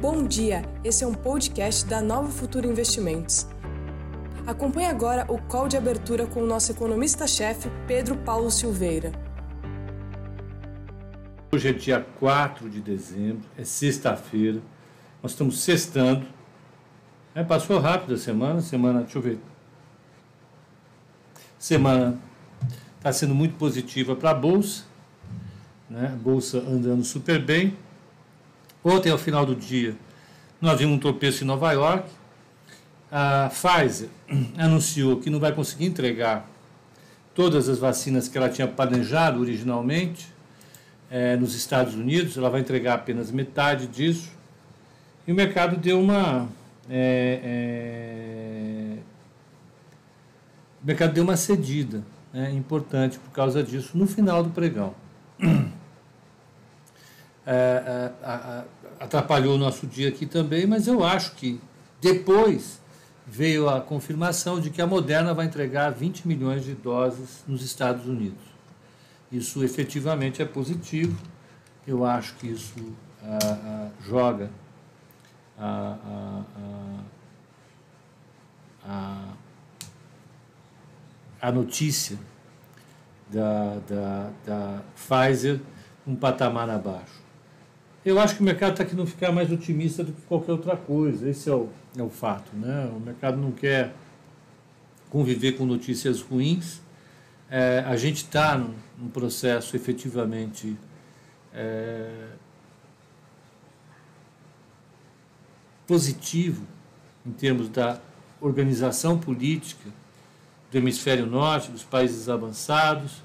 Bom dia, esse é um podcast da Nova Futura Investimentos. Acompanhe agora o call de abertura com o nosso economista-chefe, Pedro Paulo Silveira. Hoje é dia 4 de dezembro, é sexta-feira, nós estamos sextando. É, passou rápido a semana, semana, deixa eu ver. Semana está sendo muito positiva para a Bolsa, né? Bolsa andando super bem. Ontem, ao final do dia, nós vimos um tropeço em Nova York. A Pfizer anunciou que não vai conseguir entregar todas as vacinas que ela tinha planejado originalmente é, nos Estados Unidos, ela vai entregar apenas metade disso. E o mercado deu uma. É, é, o mercado deu uma cedida né, importante por causa disso no final do pregão. É, é, atrapalhou o nosso dia aqui também, mas eu acho que depois veio a confirmação de que a Moderna vai entregar 20 milhões de doses nos Estados Unidos. Isso efetivamente é positivo. Eu acho que isso joga a, a, a, a, notícia da, da, da Pfizer um patamar abaixo. Eu acho que o mercado está aqui não ficar mais otimista do que qualquer outra coisa. Esse é o, é o fato. Né? O mercado não quer conviver com notícias ruins. É, a gente está num, num, processo efetivamente é, positivo em termos da organização política do hemisfério norte, dos países avançados,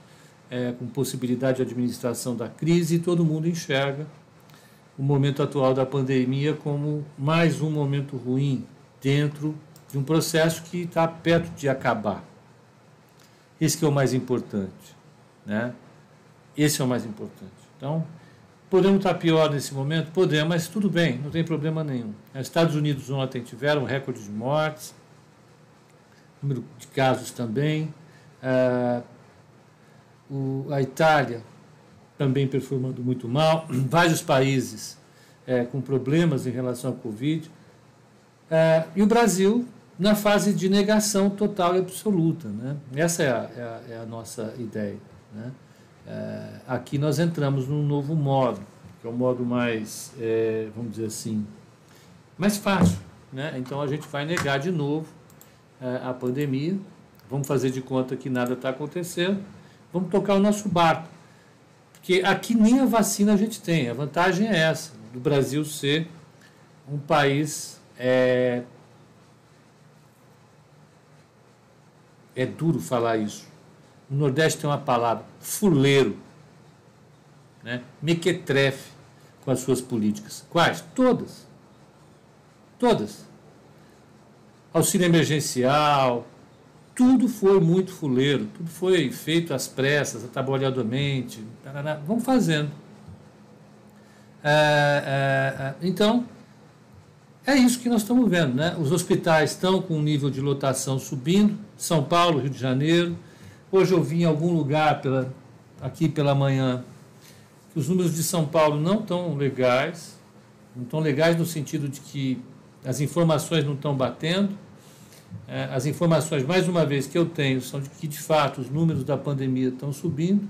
é, com possibilidade de administração da crise, e todo mundo enxerga o momento atual da pandemia como mais um momento ruim dentro de um processo que está perto de acabar. Esse é o mais importante, né? Esse é o mais importante. Então, podemos estar pior nesse momento? Podemos, mas tudo bem, não tem problema nenhum. Os Estados Unidos ontem tiveram um recorde de mortes, número de casos também. Ah, o, a Itália também performando muito mal, vários países é, com problemas em relação ao Covid, é, e o Brasil na fase de negação total e absoluta. Né? Essa é a, é a, é a nossa ideia. Né? É, aqui nós entramos num novo modo, que é um modo mais, vamos dizer assim, mais fácil. Né? Então a gente vai negar de novo a pandemia, vamos fazer de conta que nada está acontecendo, vamos tocar o nosso barco. Porque aqui nem a vacina a gente tem. A vantagem é essa, do Brasil ser um país. É, é duro falar isso. No Nordeste tem uma palavra, fuleiro, né? mequetrefe com as suas políticas. Quais? Todas. Todas. Auxílio emergencial, tudo foi muito fuleiro, tudo foi feito às pressas, atabalhadamente. Vamos fazendo. É, é, é, então, é isso que nós estamos vendo. Né? Os hospitais estão com o nível de lotação subindo, São Paulo, Rio de Janeiro. Hoje eu vi em algum lugar pela, aqui pela manhã que os números de São Paulo não estão legais, não estão legais no sentido de que as informações não estão batendo. É, as informações, mais uma vez, que eu tenho são de que, de fato, os números da pandemia estão subindo.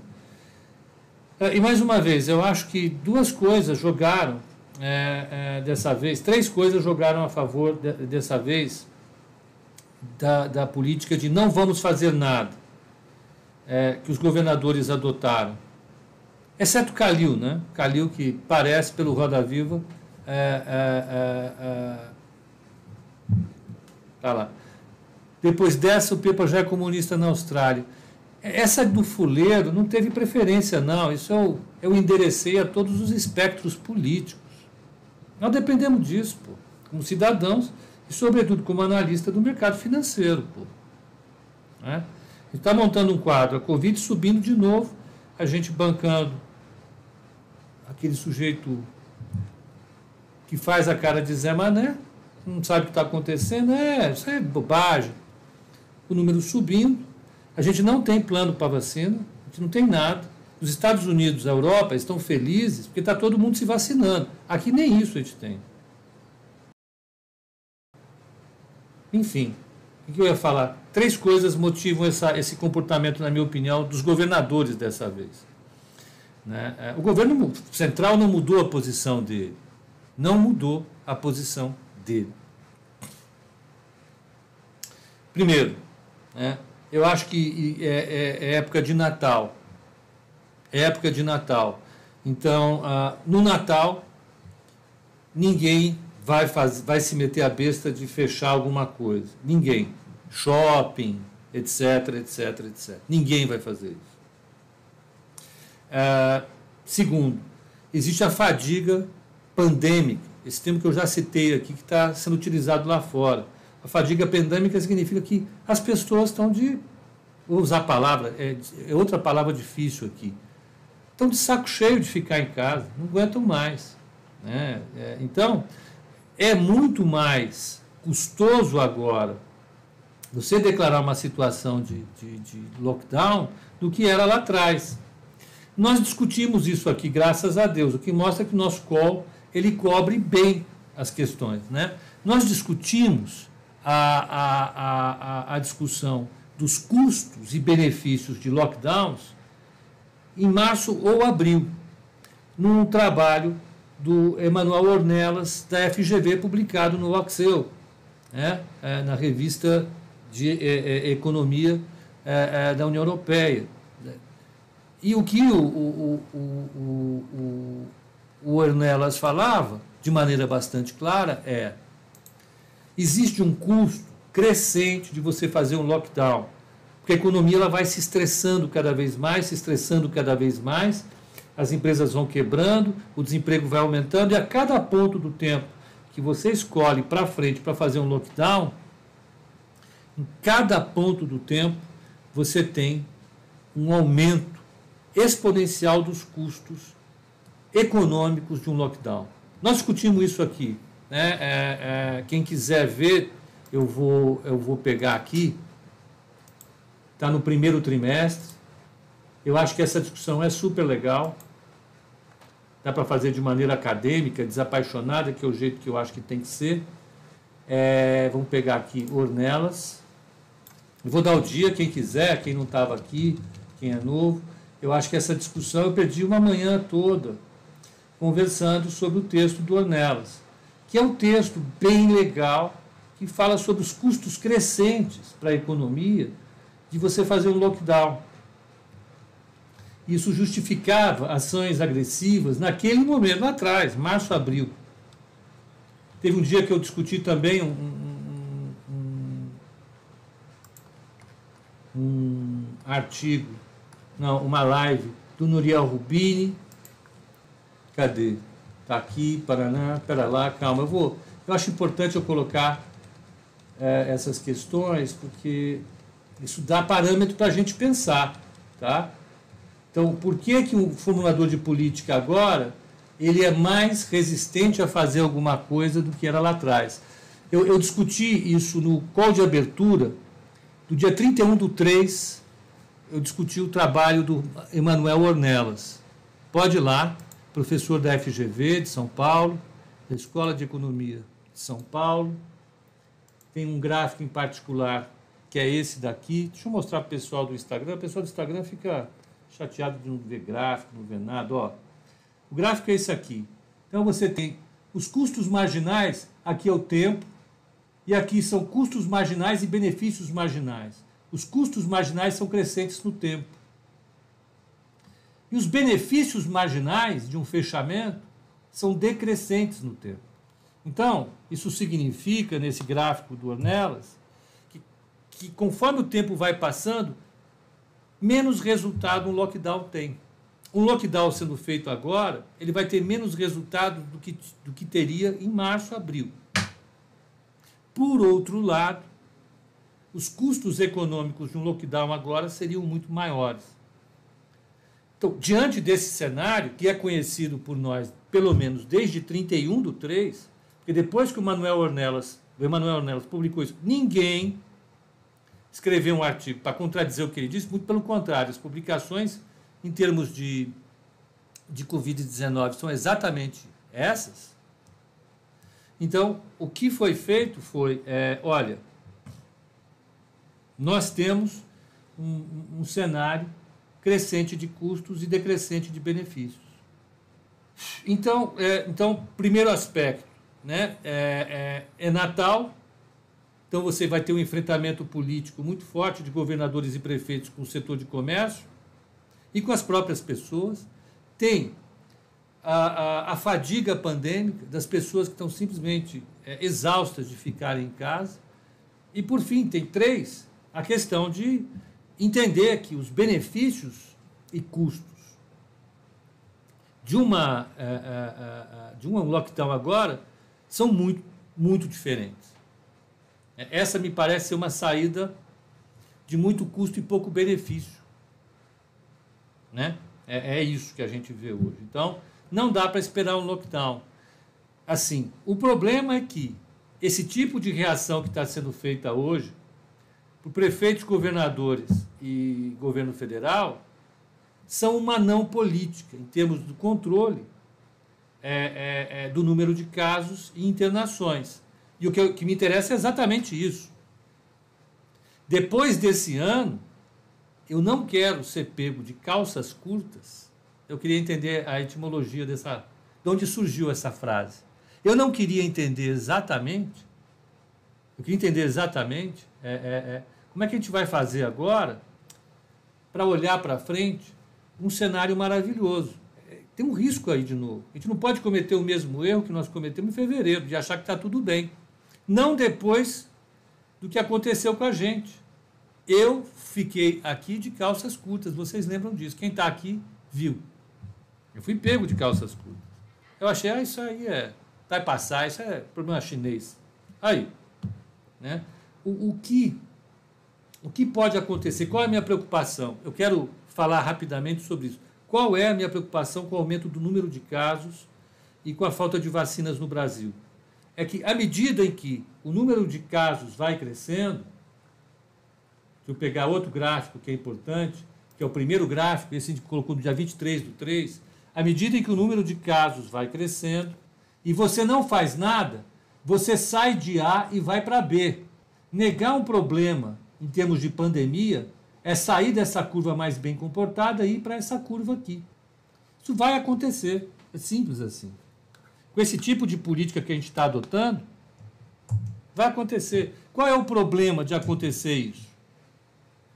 É, e, mais uma vez, eu acho que duas coisas jogaram é, é, dessa vez, três coisas jogaram a favor de, dessa vez da, da política de não vamos fazer nada é, que os governadores adotaram. Exceto Calil, né? Calil que parece, pelo Roda Viva, é, tá lá depois dessa, o Pepa já é comunista na Austrália. Essa do fuleiro não teve preferência, não. Isso eu, eu enderecei a todos os espectros políticos. Nós dependemos disso, pô, como cidadãos e, sobretudo, como analista do mercado financeiro. Pô. Né? Está montando um quadro, a Covid subindo de novo, a gente bancando aquele sujeito que faz a cara de Zé Mané, não sabe o que está acontecendo, é, isso é bobagem o número subindo. A gente não tem plano para vacina, a gente não tem nada. Os Estados Unidos, a Europa estão felizes porque está todo mundo se vacinando. Aqui nem isso a gente tem. Enfim, o que eu ia falar? Três coisas motivam essa, esse comportamento, na minha opinião, dos governadores dessa vez. Né? É, o governo central não mudou a posição dele. Não mudou a posição dele. Primeiro, né, eu acho que é, é, é, época de Natal. É época de Natal. Então, ah, no Natal, ninguém vai, faz, vai se meter a besta de fechar alguma coisa. Ninguém. Shopping, etc, etc, etc. Ninguém vai fazer isso. É, segundo, existe a fadiga pandêmica, esse termo que eu já citei aqui, que está sendo utilizado lá fora. A fadiga pandêmica significa que as pessoas estão de. Vou usar a palavra, é, é outra palavra difícil aqui. Estão de saco cheio de ficar em casa, não aguentam mais. Né? É, então, é muito mais custoso agora você declarar uma situação de, de, de, lockdown do que era lá atrás. Nós discutimos isso aqui, graças a Deus, o que mostra que o nosso call ele cobre bem as questões. Né? Nós discutimos a, a, a, a discussão dos custos e benefícios de lockdowns em março ou abril, num trabalho do Emanuel Ornelas, da FGV, publicado no Oxel, né, é, na revista de é, é, Economia da União Europeia. E o que o, o, o, o, o Ornelas falava, de maneira bastante clara, é: existe um custo crescente de você fazer um lockdown, porque a economia ela vai se estressando cada vez mais, se estressando cada vez mais as empresas vão quebrando, o desemprego vai aumentando, e a cada ponto do tempo que você escolhe para frente para fazer um lockdown, em cada ponto do tempo você tem um aumento exponencial dos custos econômicos de um lockdown. Nós discutimos isso aqui. Né? É, é, quem quiser ver, eu vou, eu vou pegar aqui. Está no primeiro trimestre. Eu acho que essa discussão é super legal dá para fazer de maneira acadêmica, desapaixonada, que é o jeito que eu acho que tem que ser. É, vamos pegar aqui Ornelas. Eu vou dar o dia, quem quiser, quem não estava aqui, quem é novo. Eu acho que essa discussão eu perdi uma manhã toda conversando sobre o texto do Ornelas, que é um texto bem legal, que fala sobre os custos crescentes para a economia de você fazer um lockdown. Isso justificava ações agressivas naquele momento, lá atrás, março, abril. Teve um dia que eu discuti também um, um, um, um artigo, não, uma live do Nuriel Rubini. Cadê? Está aqui, Paraná, pera lá, calma. Eu vou. Eu acho importante eu colocar é, essas questões, porque isso dá parâmetro para a gente pensar, tá? Então, por que, que o formulador de política agora ele é mais resistente a fazer alguma coisa do que era lá atrás? Eu, eu discuti isso no call de abertura, do dia 31 do 3, eu discuti o trabalho do Emanuel Ornelas. Pode ir lá, professor da FGV de São Paulo, da Escola de Economia de São Paulo. Tem um gráfico em particular que é esse daqui. Deixa eu mostrar para o pessoal do Instagram. O pessoal do Instagram fica chateado de não ver gráfico, não ver nada. Ó, o gráfico é esse aqui. Então você tem os custos marginais, aqui é o tempo, e aqui são custos marginais e benefícios marginais. Os custos marginais são crescentes no tempo. E os benefícios marginais de um fechamento são decrescentes no tempo. Então, isso significa, nesse gráfico do Ornelas, que, que conforme o tempo vai passando, menos resultado um lockdown tem. Um lockdown sendo feito agora, ele vai ter menos resultado do que, do que teria em março, abril. Por outro lado, os custos econômicos de um lockdown agora seriam muito maiores. Então, diante desse cenário, que é conhecido por nós, pelo menos desde 31 do 3, porque depois que o Manuel Ornelas, o Emanuel Ornelas publicou isso, ninguém escrever um artigo para contradizer o que ele disse, muito pelo contrário, as publicações em termos de, de Covid-19 são exatamente essas. Então, o que foi feito foi, é, olha, nós temos um, um cenário crescente de custos e decrescente de benefícios. Então, é, então primeiro aspecto, né, é, é, é Natal, então você vai ter um enfrentamento político muito forte de governadores e prefeitos com o setor de comércio e com as próprias pessoas. Tem a, a, a fadiga pandêmica das pessoas que estão simplesmente é, exaustas de ficarem em casa. E por fim, tem três, a questão de entender que os benefícios e custos de uma é, é, é, de um lockdown agora são muito muito diferentes. Essa me parece ser uma saída de muito custo e pouco benefício, né? É, é isso que a gente vê hoje. Então não dá para esperar um lockdown. Assim, o problema é que esse tipo de reação que está sendo feita hoje por prefeitos, governadores e governo federal são uma não política em termos do controle é, é, é, do número de casos e internações. E o que, que me interessa é exatamente isso. Depois desse ano, eu não quero ser pego de calças curtas. Eu queria entender a etimologia dessa. De onde surgiu essa frase. Eu não queria entender exatamente. Eu queria entender exatamente é, é, é como é que a gente vai fazer agora para olhar para frente um cenário maravilhoso? Tem um risco aí de novo. A gente não pode cometer o mesmo erro que nós cometemos em fevereiro, de achar que está tudo bem. Não depois do que aconteceu com a gente. Eu fiquei aqui de calças curtas, vocês lembram disso. Quem está aqui viu. Eu fui pego de calças curtas. Eu achei, ah, isso aí é. Vai passar, isso é problema chinês. Aí. Né? O, o que o que pode acontecer? Qual é a minha preocupação? Eu quero falar rapidamente sobre isso. Qual é a minha preocupação com o aumento do número de casos e com a falta de vacinas no Brasil? É que, à medida em que o número de casos vai crescendo, se eu pegar outro gráfico que é importante, que é o primeiro gráfico, esse a gente colocou no dia 23 do 3, à medida em que o número de casos vai crescendo e você não faz nada, você sai de A e vai para B. Negar um problema em termos de pandemia, é sair dessa curva mais bem comportada e ir para essa curva aqui. Isso vai acontecer. É simples assim. Com esse tipo de política que a gente está adotando, vai acontecer. Qual é o problema de acontecer isso?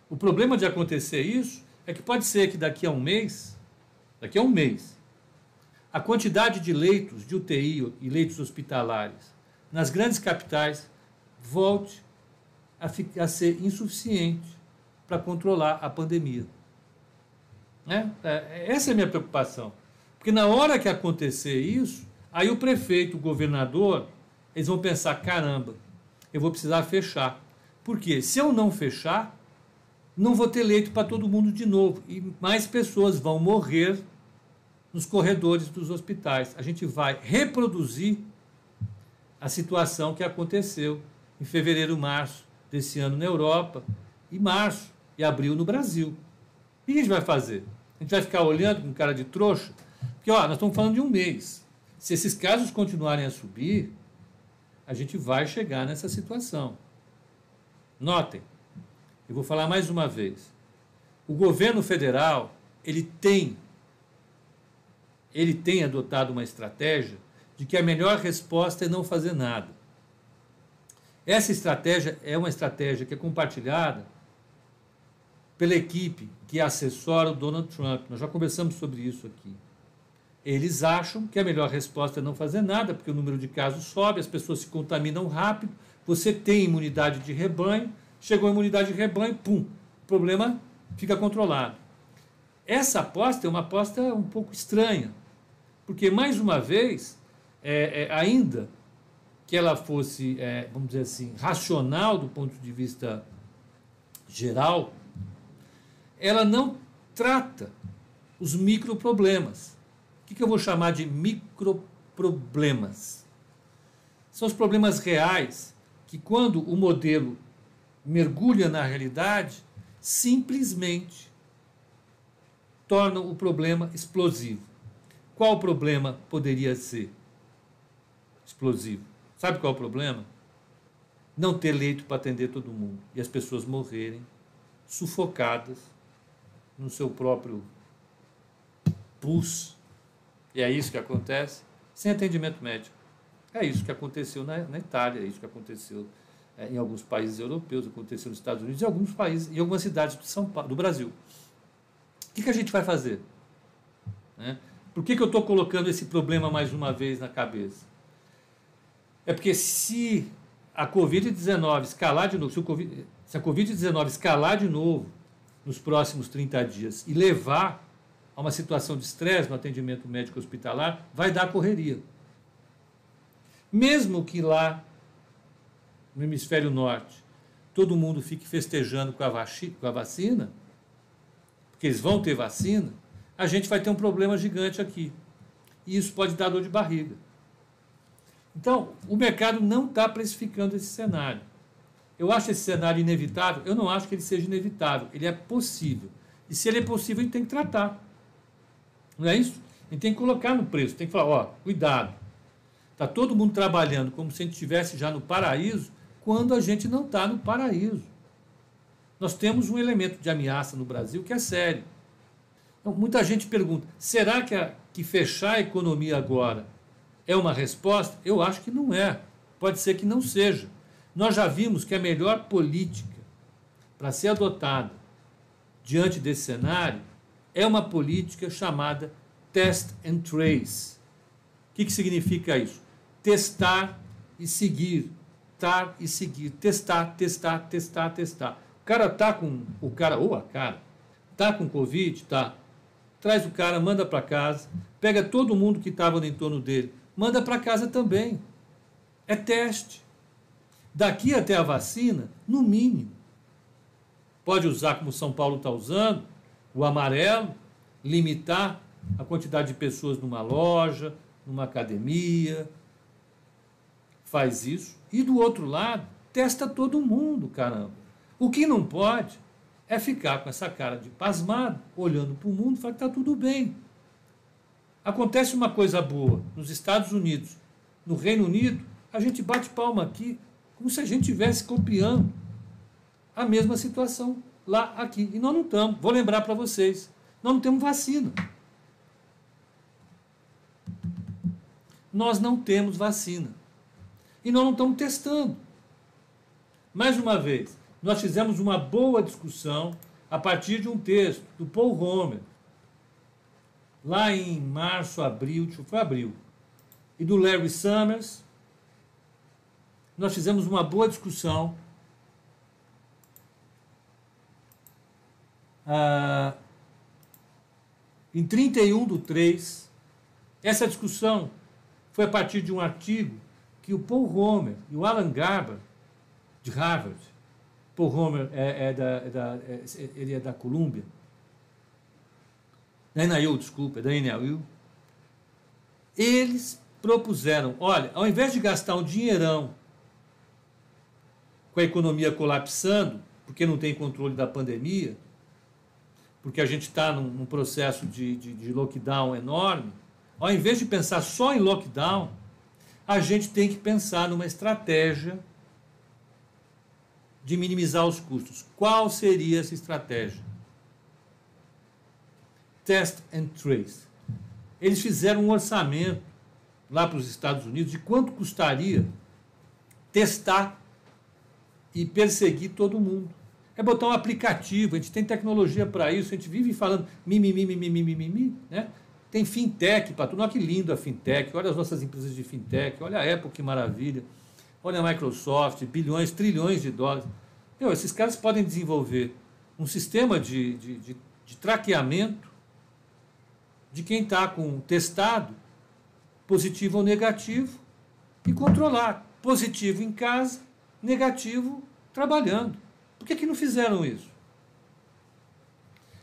O problema de acontecer isso é que pode ser que daqui a um mês, daqui a um mês, a quantidade de leitos de UTI e leitos hospitalares nas grandes capitais volte a, a ser insuficiente para controlar a pandemia. Né? É, essa é a minha preocupação. Porque na hora que acontecer isso, aí o prefeito, o governador, eles vão pensar: caramba, eu vou precisar fechar. Porque se eu não fechar, não vou ter leito para todo mundo de novo. E mais pessoas vão morrer nos corredores dos hospitais. A gente vai reproduzir a situação que aconteceu em fevereiro, março desse ano na Europa, e março e abril no Brasil. O que a gente vai fazer? A gente vai ficar olhando com cara de trouxa? Porque, ó, nós estamos falando de um mês. Se esses casos continuarem a subir, a gente vai chegar nessa situação. Notem, eu vou falar mais uma vez. O governo federal, ele tem ele tem adotado uma estratégia de que a melhor resposta é não fazer nada. Essa estratégia é uma estratégia que é compartilhada pela equipe que assessora o Donald Trump. Nós já conversamos sobre isso aqui. Eles acham que a melhor resposta é não fazer nada, porque o número de casos sobe, as pessoas se contaminam rápido, você tem imunidade de rebanho, chegou a imunidade de rebanho, pum, o problema fica controlado. Essa aposta é uma aposta um pouco estranha, porque, mais uma vez, é, é, ainda que ela fosse, é, vamos dizer assim, racional do ponto de vista geral, ela não trata os microproblemas. O que, que eu vou chamar de microproblemas? São os problemas reais que, quando o modelo mergulha na realidade, simplesmente tornam o problema explosivo. Qual problema poderia ser explosivo? Sabe qual é o problema? não ter leito para atender todo mundo e as pessoas morrerem sufocadas no seu próprio pus. E é isso que acontece sem atendimento médico. É isso que aconteceu na, na Itália, é isso que aconteceu é, em alguns países europeus, aconteceu nos Estados Unidos e alguns países, em algumas cidades do, São Paulo, do Brasil. O que, que a gente vai fazer? Né? Por que, que eu estou colocando esse problema mais uma vez na cabeça? É porque se a Covid-19 escalar de novo, se, COVID, se a Covid-19 escalar de novo nos próximos 30 dias e levar a uma situação de estresse no atendimento médico hospitalar, vai dar correria. Mesmo que lá no hemisfério norte todo mundo fique festejando com a, com a vacina, porque eles vão ter vacina, a gente vai ter um problema gigante aqui. E isso pode dar dor de barriga. Então, o mercado não está precificando esse cenário. Eu acho esse cenário inevitável? Eu não acho que ele seja inevitável. Ele é possível. E se ele é possível, gente tem que tratar. Não é isso? Gente tem que colocar no preço. Tem que falar: ó, cuidado. Está todo mundo trabalhando como se a gente estivesse já no paraíso, quando a gente não está no paraíso. Nós temos um elemento de ameaça no Brasil que é sério. Então, muita gente pergunta: será que, a, que fechar a economia agora é uma resposta? Eu acho que não é. Pode ser que não seja. Nós já vimos que a melhor política para ser adotada diante desse cenário é uma política chamada test and trace. O que, que significa isso? Testar e seguir. Testar e seguir. Testar, testar, testar, testar. O cara tá com. O cara, ou a cara, tá com Covid, tá traz o cara, manda para casa, pega todo mundo que estava no entorno dele, manda para casa também. É teste. Daqui até a vacina, no mínimo. Pode usar como São Paulo está usando, o amarelo, limitar a quantidade de pessoas numa loja, numa academia. Faz isso. E do outro lado, testa todo mundo, caramba. O que não pode é ficar com essa cara de pasmado, olhando para o mundo e falar que está tudo bem. Acontece uma coisa boa nos Estados Unidos, no Reino Unido, a gente bate palma aqui como se a gente estivesse copiando a mesma situação lá aqui. E nós não estamos. Vou lembrar para vocês: nós não temos vacina. Nós não temos vacina. E nós não estamos testando. Mais uma vez, nós fizemos uma boa discussão a partir de um texto do Paul Homer, lá em março, abril, foi abril, e do Larry Summers. Nós fizemos uma boa discussão. Ah, em 31 do 3, essa discussão foi a partir de um artigo que o Paul Homer e o Alan Garber, de Harvard, Paul Homer é, é, da, é da é, ele é da Colômbia. Da NIU, desculpa, é da NIU. Eles propuseram, olha, ao invés de gastar um dinheirão com a economia colapsando, porque não tem controle da pandemia, porque a gente está num, num, processo de, de, de lockdown enorme, ao invés de pensar só em lockdown, a gente tem que pensar numa estratégia de minimizar os custos. Qual seria essa estratégia? Test and trace. Eles fizeram um orçamento lá para os Estados Unidos de quanto custaria testar e perseguir todo mundo. É botar um aplicativo, a gente tem tecnologia para isso, a gente vive falando mimimi, mimimi, mimimi, né? Tem fintech para tudo. Olha que lindo a fintech, olha as nossas empresas de fintech, olha a Apple que maravilha. Olha a Microsoft, bilhões, trilhões de dólares. Meu, esses caras podem desenvolver um sistema de, de, de, de traqueamento de quem está com testado, positivo ou negativo, e controlar. Positivo em casa, negativo trabalhando. Por que, que não fizeram isso?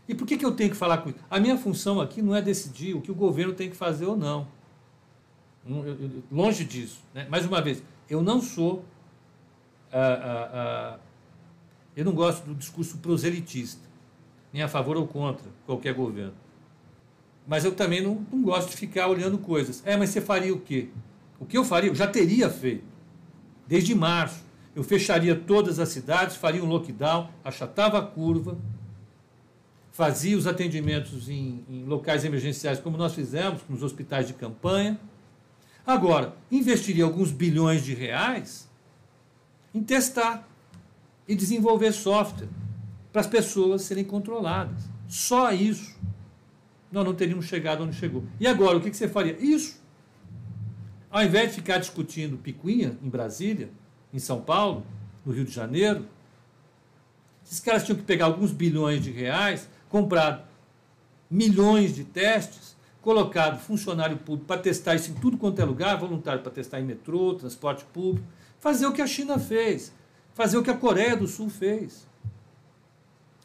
E por que, que eu tenho que falar com isso? A minha função aqui não é decidir o que o governo tem que fazer ou não. Longe disso. Né? Mais uma vez, eu não sou. Ah, ah, ah, eu não gosto do discurso proselitista, nem a favor ou contra qualquer governo. Mas eu também não, não gosto de ficar olhando coisas. É, mas você faria o quê? O que eu faria? Eu já teria feito, desde março. eu fecharia todas as cidades, faria um lockdown, achatava a curva, fazia os atendimentos em, em locais emergenciais, como nós fizemos nos hospitais de campanha. Agora, investiria alguns bilhões de reais em testar e desenvolver software para as pessoas serem controladas. Só isso. Nós não teríamos chegado onde chegou. E agora, o que você faria? Isso. Ao invés de ficar discutindo picuinha em Brasília, em São Paulo, no Rio de Janeiro, esses caras tinham que pegar alguns bilhões de reais, comprar milhões de testes, colocado funcionário público para testar isso em tudo quanto é lugar, voluntário para testar em metrô, transporte público, fazer o que a China fez, fazer o que a Coreia do Sul fez.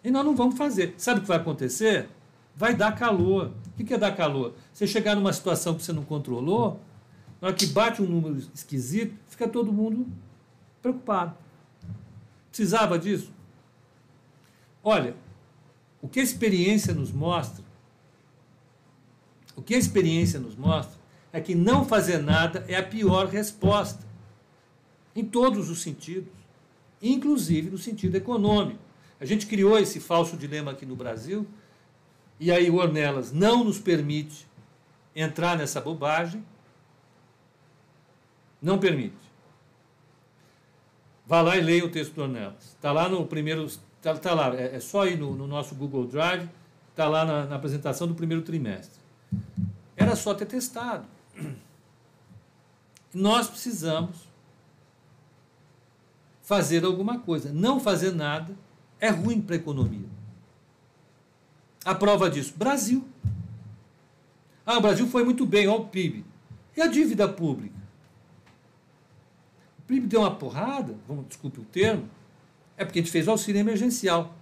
E nós não vamos fazer. Sabe o que vai acontecer? Vai dar calor. O que é dar calor? Você chegar numa situação que você não controlou, na hora que bate um número esquisito, fica todo mundo preocupado. Precisava disso? Olha, o que a experiência nos mostra, o que a experiência nos mostra é que não fazer nada é a pior resposta, em todos os sentidos, inclusive no sentido econômico. A gente criou esse falso dilema aqui no Brasil, e aí o Ornelas não nos permite entrar nessa bobagem, não permite. Vá lá e leia o texto do Ornelas. Está lá no primeiro. Está tá lá, é, é, só ir no, no, nosso Google Drive, está lá na, na apresentação do primeiro trimestre. Era só ter testado. Nós precisamos fazer alguma coisa. Não fazer nada é ruim para a economia. A prova disso, Brasil. Ah, o Brasil foi muito bem, olha o PIB. E a dívida pública? O PIB deu uma porrada, vamos, desculpe o termo, é porque a gente fez auxílio emergencial.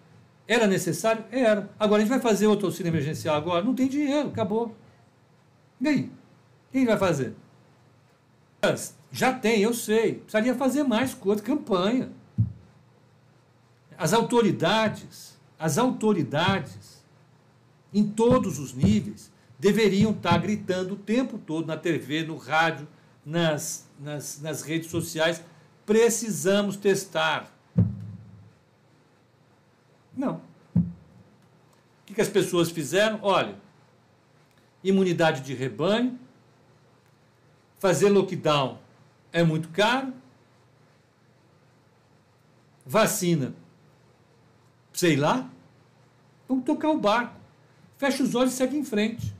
Era necessário? Era. Agora a gente vai fazer outro auxílio emergencial agora? Não tem dinheiro, acabou. E aí? Quem vai fazer? Já tem, eu sei. Precisaria fazer mais coisa, campanha. As autoridades, as autoridades, em todos os níveis, deveriam estar gritando o tempo todo na TV, no rádio, nas, nas, nas redes sociais. Precisamos testar. Não. O que, que as pessoas fizeram? Olha, imunidade de rebanho, fazer lockdown é muito caro, vacina sei lá. Vamos tocar o barco. Fecha os olhos e segue em frente.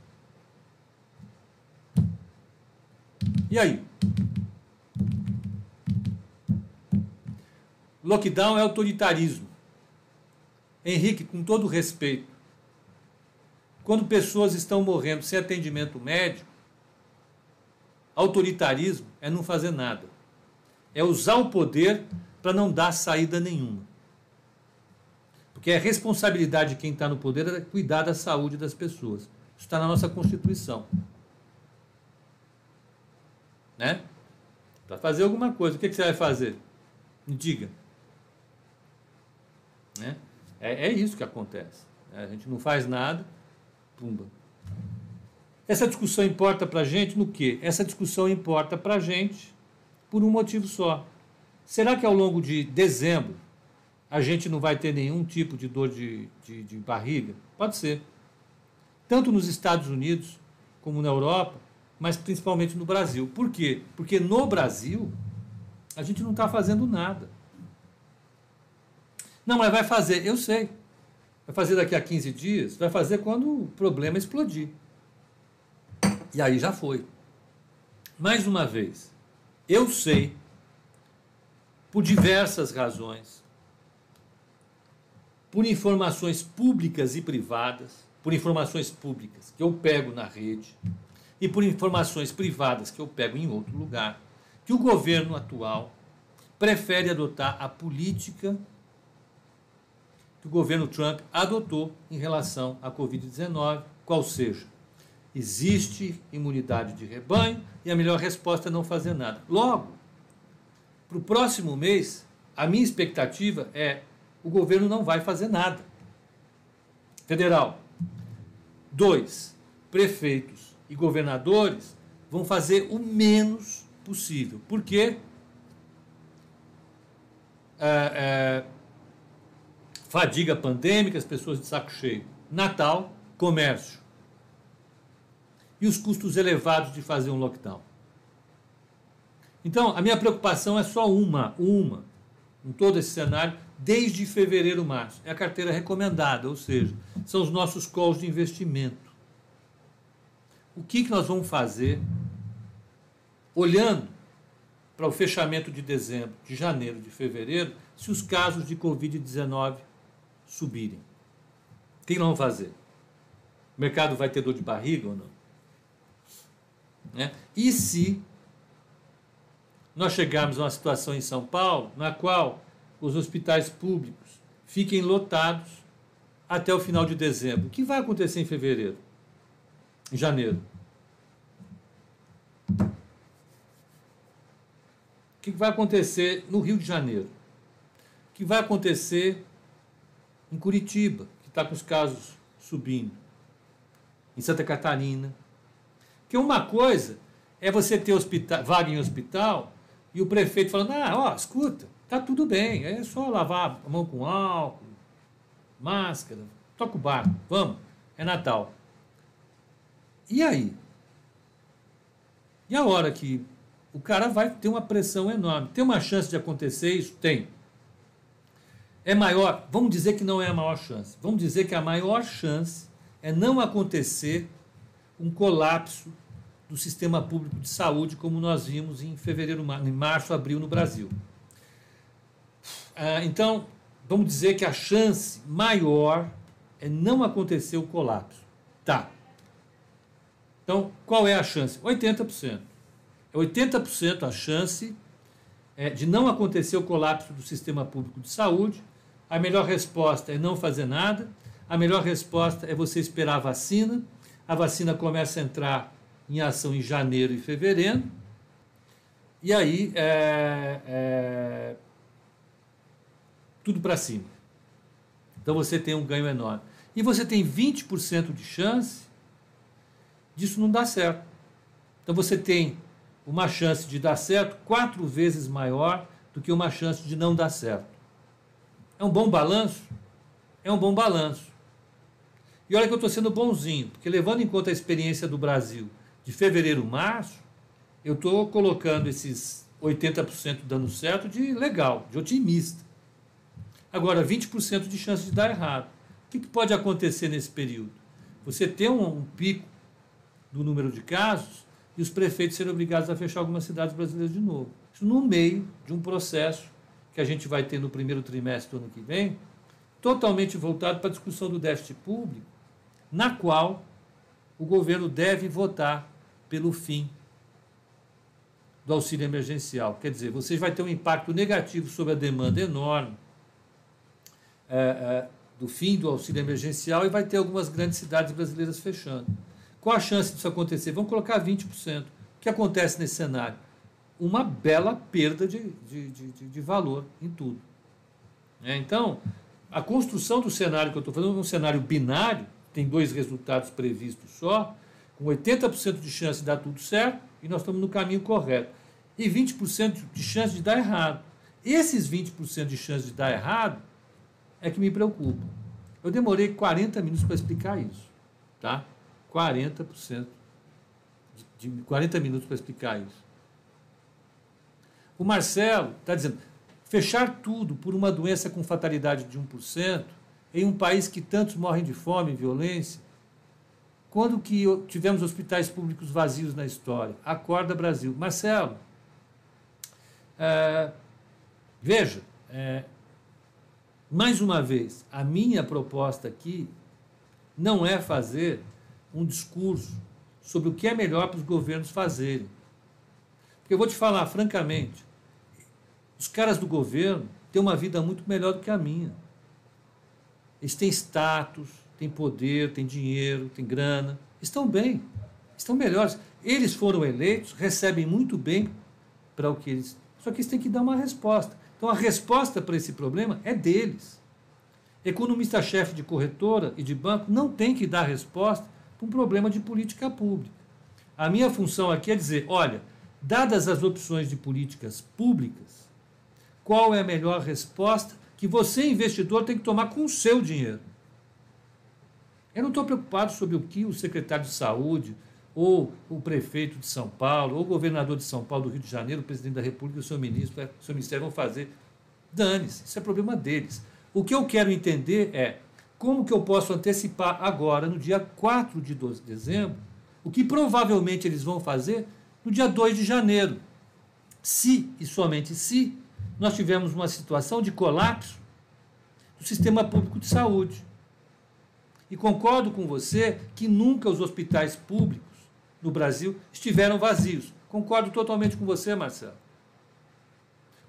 E aí? Lockdown é autoritarismo. Henrique, com todo respeito, quando pessoas estão morrendo sem atendimento médico, autoritarismo é não fazer nada. É usar o poder para não dar saída nenhuma. Porque é responsabilidade de quem está no poder é cuidar da saúde das pessoas. Isso está na nossa Constituição. Né? Para fazer alguma coisa, o que, que, você vai fazer? Me diga. Né? É, é isso que acontece. A gente não faz nada, pumba. Essa discussão importa para a gente no quê? Essa discussão importa para a gente por um motivo só. Será que ao longo de dezembro a gente não vai ter nenhum tipo de dor de, de, de barriga? Pode ser. Tanto nos Estados Unidos como na Europa, mas principalmente no Brasil. Por quê? Porque no Brasil a gente não está fazendo nada. Não, mas vai fazer, eu sei. Vai fazer daqui a 15 dias, vai fazer quando o problema explodir. E aí já foi. Mais uma vez, eu sei, por diversas razões, por informações públicas e privadas, por informações públicas que eu pego na rede e por informações privadas que eu pego em outro lugar, que o governo atual prefere adotar a política que o governo Trump adotou em relação à Covid-19, qual seja, existe imunidade de rebanho e a melhor resposta é não fazer nada. Logo, para o próximo mês, a minha expectativa é o governo não vai fazer nada. Federal. Dois, prefeitos e governadores vão fazer o menos possível. Por quê? é, é, fadiga pandêmica, as pessoas de saco cheio. Natal, comércio. E os custos elevados de fazer um lockdown. Então, a minha preocupação é só uma, uma, em todo esse cenário, desde fevereiro, março. É a carteira recomendada, ou seja, são os nossos calls de investimento. O que, que nós vamos fazer olhando para o fechamento de dezembro, de janeiro, de fevereiro, se os casos de Covid-19 subirem? O que nós vamos fazer? O mercado vai ter dor de barriga ou não? Né? E se nós chegarmos a uma situação em São Paulo na qual os hospitais públicos fiquem lotados até o final de dezembro. O que vai acontecer em fevereiro? Em janeiro? O que vai acontecer no Rio de Janeiro? O que vai acontecer em Curitiba, que está com os casos subindo? Em Santa Catarina? Porque uma coisa é você ter hospital, vaga em hospital e o prefeito falando: ah, ó, escuta, tá tudo bem, é só lavar a mão com álcool, máscara, toca o barco, vamos, é Natal. E aí? E a hora que o cara vai ter uma pressão enorme. Tem uma chance de acontecer isso? Tem. É maior, vamos dizer que não é a maior chance. Vamos dizer que a maior chance é não acontecer um colapso do sistema público de saúde, como nós vimos em fevereiro, em março, abril no Brasil. Ah, então, vamos dizer que a chance maior é não acontecer o colapso. Tá. Então, qual é a chance? 80%. É 80% a chance é, de não acontecer o colapso do sistema público de saúde. A melhor resposta é não fazer nada. A melhor resposta é você esperar a vacina. A vacina começa a entrar em ação em janeiro e fevereiro. E aí, é, é, tudo para cima. Então você tem um ganho enorme. E você tem 20% de chance disso não dar certo. Então você tem uma chance de dar certo quatro vezes maior do que uma chance de não dar certo. É um bom balanço? É um bom balanço. E olha que eu estou sendo bonzinho, porque levando em conta a experiência do Brasil de fevereiro, março, eu estou colocando esses 80% dando certo de legal, de otimista. Agora, 20% de chance de dar errado. O que, que, pode acontecer nesse período? Você tem um, um pico do número de casos e os prefeitos serem obrigados a fechar algumas cidades brasileiras de novo. Isso no meio de um processo que a gente vai ter no primeiro trimestre do ano que vem, totalmente voltado para a discussão do déficit público, na qual o governo deve votar pelo fim do auxílio emergencial. Quer dizer, vocês vai ter um impacto negativo sobre a demanda enorme é, é, do fim do auxílio emergencial e vai ter algumas grandes cidades brasileiras fechando. Qual a chance disso acontecer? Vamos colocar 20%. O que acontece nesse cenário? Uma bela perda de, de, de, de valor em tudo. É, então, a construção do cenário que eu estou falando é um cenário binário, tem dois resultados previstos só, com 80% de chance de dar tudo certo e nós estamos no caminho correto. E 20% de chance de dar errado. Esses 20% de chance de dar errado é que me preocupa. Eu demorei 40 minutos para explicar isso. Tá? 40%. De, de 40 minutos para explicar isso. O Marcelo está dizendo: fechar tudo por uma doença com fatalidade de 1%, em um país que tantos morrem de fome e violência, quando que tivemos hospitais públicos vazios na história? Acorda Brasil. Marcelo, é, veja, é, mais uma vez, a minha proposta aqui não é fazer um discurso sobre o que é melhor para os governos fazerem. Porque eu vou te falar francamente, os caras do governo têm uma vida muito melhor do que a minha. Eles têm status, têm poder, têm dinheiro, têm grana, estão bem, estão melhores. Eles foram eleitos, recebem muito bem para o que eles. Só que eles têm que dar uma resposta. Então a resposta para esse problema é deles. Economista-chefe de corretora e de banco não tem que dar resposta para um problema de política pública. A minha função aqui é dizer: olha, dadas as opções de políticas públicas, qual é a melhor resposta que você, investidor, tem que tomar com o seu dinheiro. Eu não estou preocupado sobre o que o secretário de saúde, ou o prefeito de São Paulo, ou o governador de São Paulo, do Rio de Janeiro, o presidente da República, o seu ministro, o seu ministério vão fazer. Dane-se, isso é problema deles. O que eu quero entender é como que eu posso antecipar agora, no dia 4 de dezembro, o que provavelmente eles vão fazer no dia 2 de janeiro. Se, e somente se, nós tivermos uma situação de colapso do sistema público de saúde. E concordo com você que nunca os hospitais públicos no Brasil estiveram vazios. Concordo totalmente com você, Marcelo.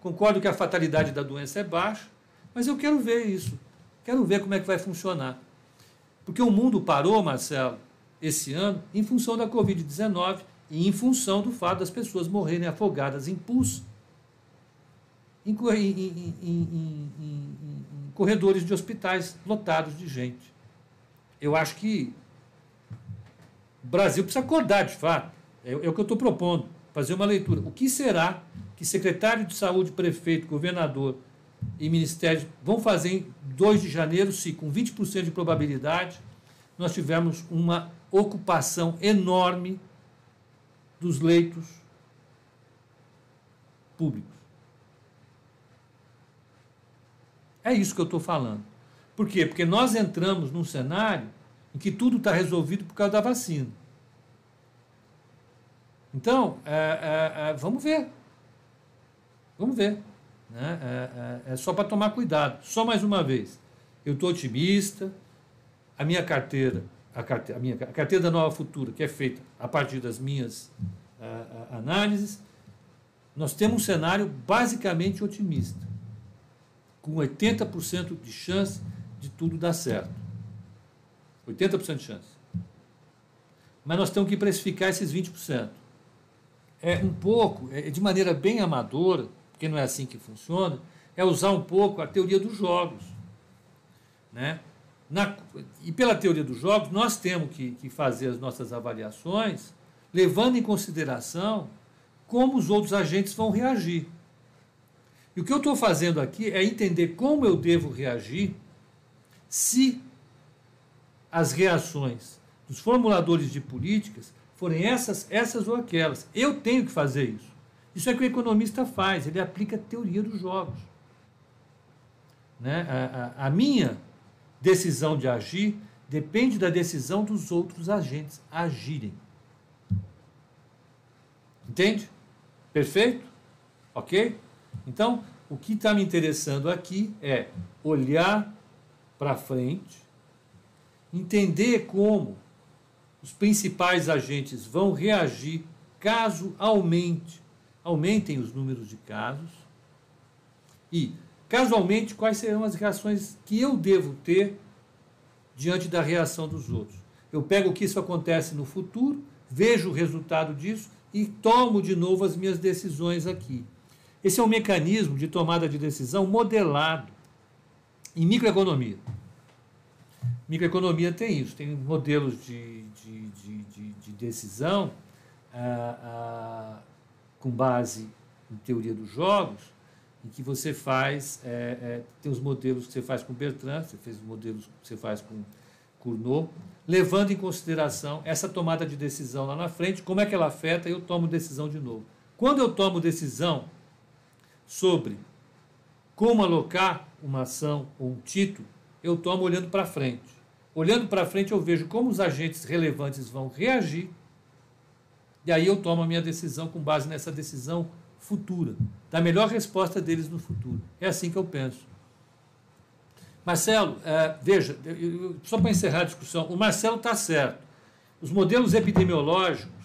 Concordo que a fatalidade da doença é baixa, mas eu quero ver isso. Quero ver como é que vai funcionar. Porque o mundo parou, Marcelo, esse ano, em função da Covid-19 e em função do fato das pessoas morrerem afogadas em pulso em, em, em, em corredores de hospitais lotados de gente. Eu acho que o Brasil precisa acordar de fato. É, é o que eu estou propondo, fazer uma leitura. O que será que secretário de saúde, prefeito, governador e ministério vão fazer em 2 de janeiro se, com 20% de probabilidade, nós tivermos uma ocupação enorme dos leitos públicos? É isso que eu estou falando. Por quê? Porque nós entramos num cenário em que tudo está resolvido por causa da vacina. Então, é, é, é, vamos ver. Vamos ver. Né? É, é, é só para tomar cuidado. Só mais uma vez. Eu estou otimista. A minha carteira, a carteira, a minha a carteira da Nova Futura, que é feita a partir das minhas análises, nós temos um cenário basicamente otimista com 80% de chance de tudo dar certo. 80% de chance. Mas nós temos que precificar esses 20%. É um pouco, é de maneira bem amadora, porque não é assim que funciona, é usar um pouco a teoria dos jogos. Né? Na, e pela teoria dos jogos, nós temos que, que fazer as nossas avaliações levando em consideração como os outros agentes vão reagir. E o que eu estou fazendo aqui é entender como eu devo reagir se as reações dos formuladores de políticas forem essas, essas ou aquelas. Eu tenho que fazer isso. Isso é que o economista faz, ele aplica a teoria dos jogos. Né? A, a, a minha decisão de agir depende da decisão dos outros agentes agirem. Entende? Perfeito? Ok? Então, o que está me interessando aqui é olhar para frente, entender como os principais agentes vão reagir caso aumente, aumentem os números de casos e, casualmente, quais serão as reações que eu devo ter diante da reação dos outros. Eu pego o que isso acontece no futuro, vejo o resultado disso e tomo de novo as minhas decisões aqui. Esse é um mecanismo de tomada de decisão modelado em microeconomia. Microeconomia tem isso, tem modelos de, de, de, de, de decisão ah, ah, com base em teoria dos jogos, em que você faz, é, é, tem os modelos que você faz com Bertrand, você fez os modelos que você faz com Cournot, levando em consideração essa tomada de decisão lá na frente, como é que ela afeta, eu tomo decisão de novo. Quando eu tomo decisão sobre como alocar uma ação ou um título, eu tomo olhando para frente. Olhando para frente, eu vejo como os agentes relevantes vão reagir, e aí eu tomo a minha decisão com base nessa decisão futura, da melhor resposta deles no futuro. É assim que eu penso. Marcelo, é, veja, só para encerrar a discussão, o Marcelo está certo. Os modelos epidemiológicos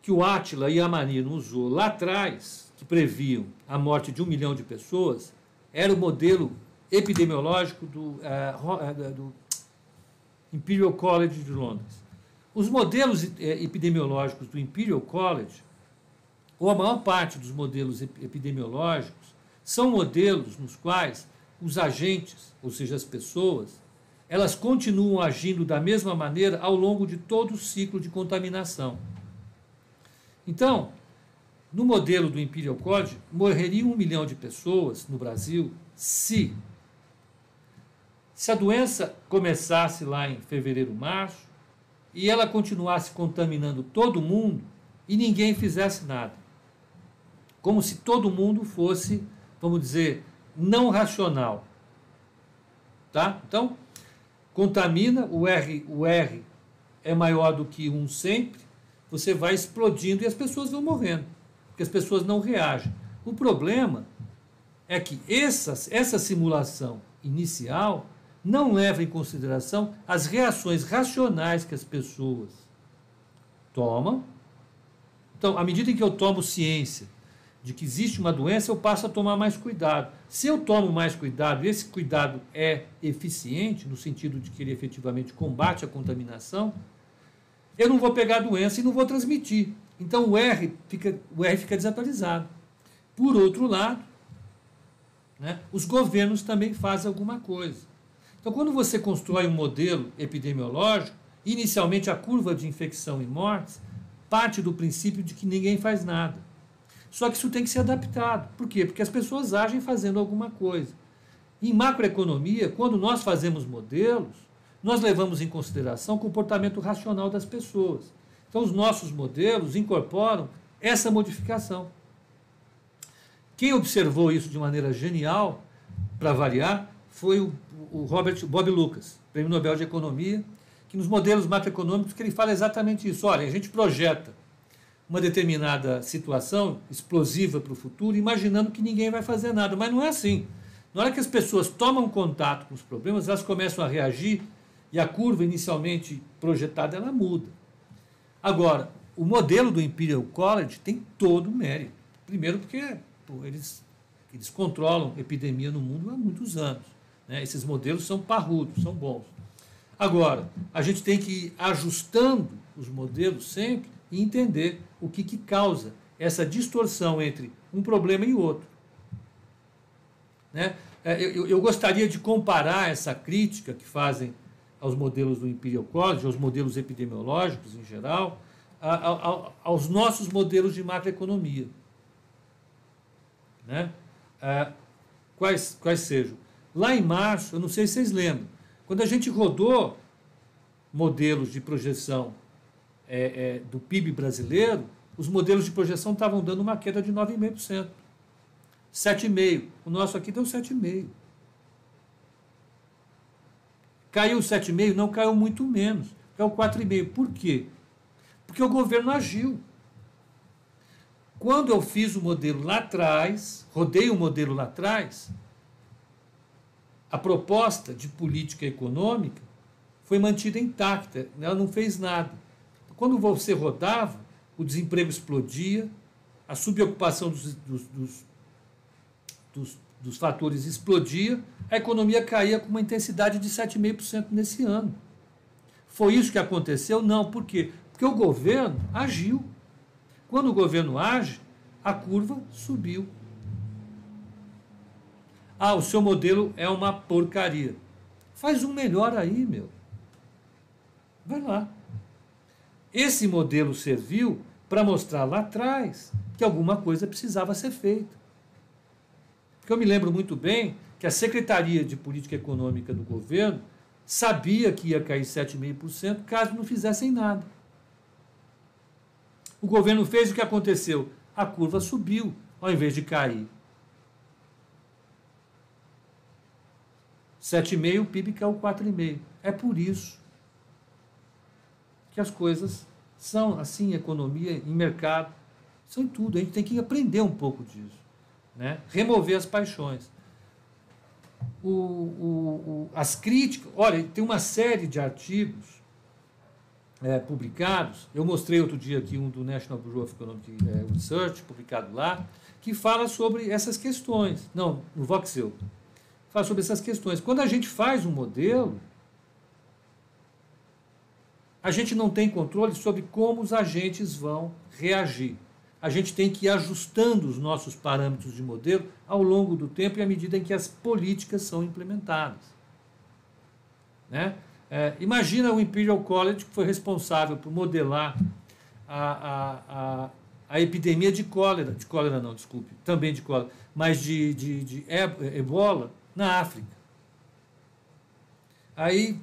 que o Átila e a Manino usou lá atrás que previam a morte de um milhão de pessoas era o modelo epidemiológico do, uh, do Imperial College de Londres. Os modelos epidemiológicos do Imperial College, ou a maior parte dos modelos epidemiológicos, são modelos nos quais os agentes, ou seja, as pessoas, elas continuam agindo da mesma maneira ao longo de todo o ciclo de contaminação. Então, no modelo do Imperial College, morreria um milhão de pessoas no Brasil se, se a doença começasse lá em fevereiro, março, e ela continuasse contaminando todo mundo e ninguém fizesse nada. Como se todo mundo fosse, vamos dizer, não racional. Tá? Então, contamina, o R, o R é maior do que um sempre, você vai explodindo e as pessoas vão morrendo, porque as pessoas não reagem. O problema é que essa, essa simulação inicial não leva em consideração as reações racionais que as pessoas tomam. Então, à medida em que eu tomo ciência de que existe uma doença, eu passo a tomar mais cuidado. Se eu tomo mais cuidado, e esse cuidado é eficiente, no sentido de que ele efetivamente combate a contaminação, eu não vou pegar a doença e não vou transmitir. Então o R fica, o R fica desatualizado. Por outro lado, né, os governos também fazem alguma coisa. Então, quando você constrói um modelo epidemiológico, inicialmente a curva de infecção e mortes parte do princípio de que ninguém faz nada. Só que isso tem que ser adaptado. Por quê? Porque as pessoas agem fazendo alguma coisa. Em macroeconomia, quando nós fazemos modelos, nós levamos em consideração o comportamento racional das pessoas. Então, os nossos modelos incorporam essa modificação. Quem observou isso de maneira genial, para variar, foi o, o Robert Bob Lucas, Prêmio Nobel de Economia, que nos modelos macroeconômicos que ele fala exatamente isso. Olha, a gente projeta uma determinada situação explosiva para o futuro, imaginando que ninguém vai fazer nada, mas não é assim. Na hora que as pessoas tomam contato com os problemas, elas começam a reagir e a curva inicialmente projetada ela muda. Agora, o modelo do Imperial College tem todo o mérito. Primeiro porque pô, eles, eles controlam epidemia no mundo há muitos anos. Né? Esses modelos são parrudos, são bons. Agora, a gente tem que ir ajustando os modelos sempre e entender o que, que causa essa distorção entre um problema e outro. Né? É, eu, eu gostaria de comparar essa crítica que fazem aos modelos do Imperial College, aos modelos epidemiológicos em geral, a, a, aos nossos modelos de macroeconomia. Né? É, quais, quais sejam? Lá em março, eu não sei se vocês lembram, quando a gente rodou modelos de projeção é, é, do PIB brasileiro, os modelos de projeção estavam dando uma queda de 9,5%. 7,5%. O nosso aqui deu 7,5%. Caiu 7,5%? Não caiu muito menos. Caiu 4,5%. Por quê? Porque o governo agiu. Quando eu fiz o modelo lá atrás, rodei o modelo lá atrás, a proposta de política econômica foi mantida intacta, ela não fez nada. Quando você rodava, o desemprego explodia, a subocupação dos, dos, dos, dos dos fatores explodia, a economia caía com uma intensidade de 7,5% nesse ano. Foi isso que aconteceu? Não, por quê? Porque o governo agiu. Quando o governo age, a curva subiu. Ah, o seu modelo é uma porcaria. Faz um melhor aí, meu. Vai lá. Esse modelo serviu para mostrar lá atrás que alguma coisa precisava ser feita. Porque eu me lembro muito bem que a Secretaria de Política Econômica do governo sabia que ia cair 7,5% caso não fizessem nada. O governo fez o que aconteceu? A curva subiu ao invés de cair. 7,5%, o PIB caiu 4,5%. É por isso que as coisas são assim, economia, em mercado, são em tudo. A gente tem que aprender um pouco disso né? remover as paixões. O, o, o, as críticas, olha, tem uma série de artigos é, publicados, eu mostrei outro dia aqui um do National Bureau of Economic é, Research, publicado lá, que fala sobre essas questões. Não, no Voxel. Fala sobre essas questões. Quando a gente faz um modelo, a gente não tem controle sobre como os agentes vão reagir a gente tem que ir ajustando os nossos parâmetros de modelo ao longo do tempo e à medida em que as políticas são implementadas. Né? É, imagina o Imperial College, que foi responsável por modelar a, a, a, a epidemia de cólera, de cólera não, desculpe, também de cólera, mas de, de, de ebola na África. Aí,